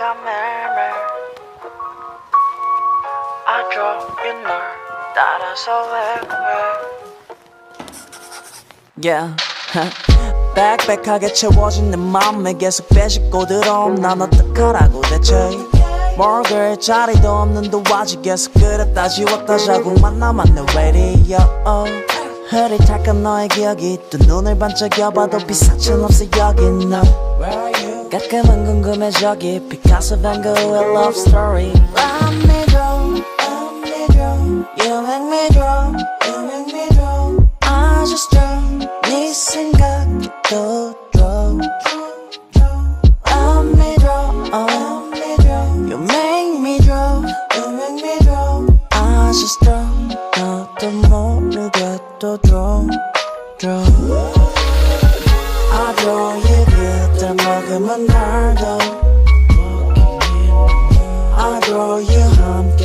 내가 매일하게 채워진 내 맘에 계속 빼앗고 들어옴 난 어떡하라고 대체 먹을 자리도 없는데 와지 계속 그랬다 지웠다 자국만 남았네 radio 흐릿할까 너의 기억이 또 눈을 반짝여봐도 비사천 없어 여긴 나 가끔은 궁금해 저기 피카소, 반 고의 love story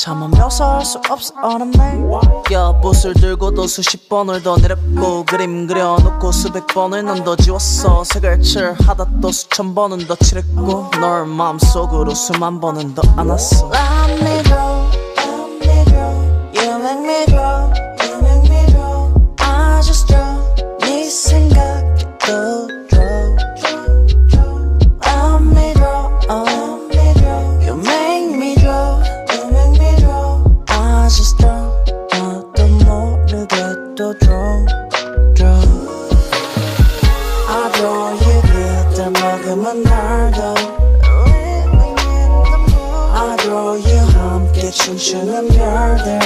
잠은 묘사할 수 없어 어는네야 붓을 들고도 수십 번을 더 내렸고 그림 그려놓고 수백 번을 난더 지웠어 색을 칠하다 또 수천 번은 더 칠했고 널 마음속으로 수만 번은 더 안았어 Lemonado Adoro je ham, get chinchilla murder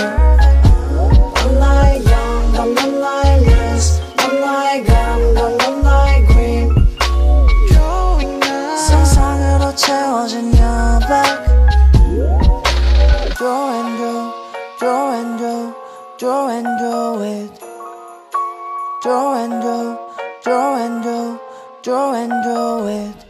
I'm like young, I'm like loose I'm like gum, I'm like green 상상으로 채워진 여백 and do, go and do, go and do it Go and do, go and do draw and draw it.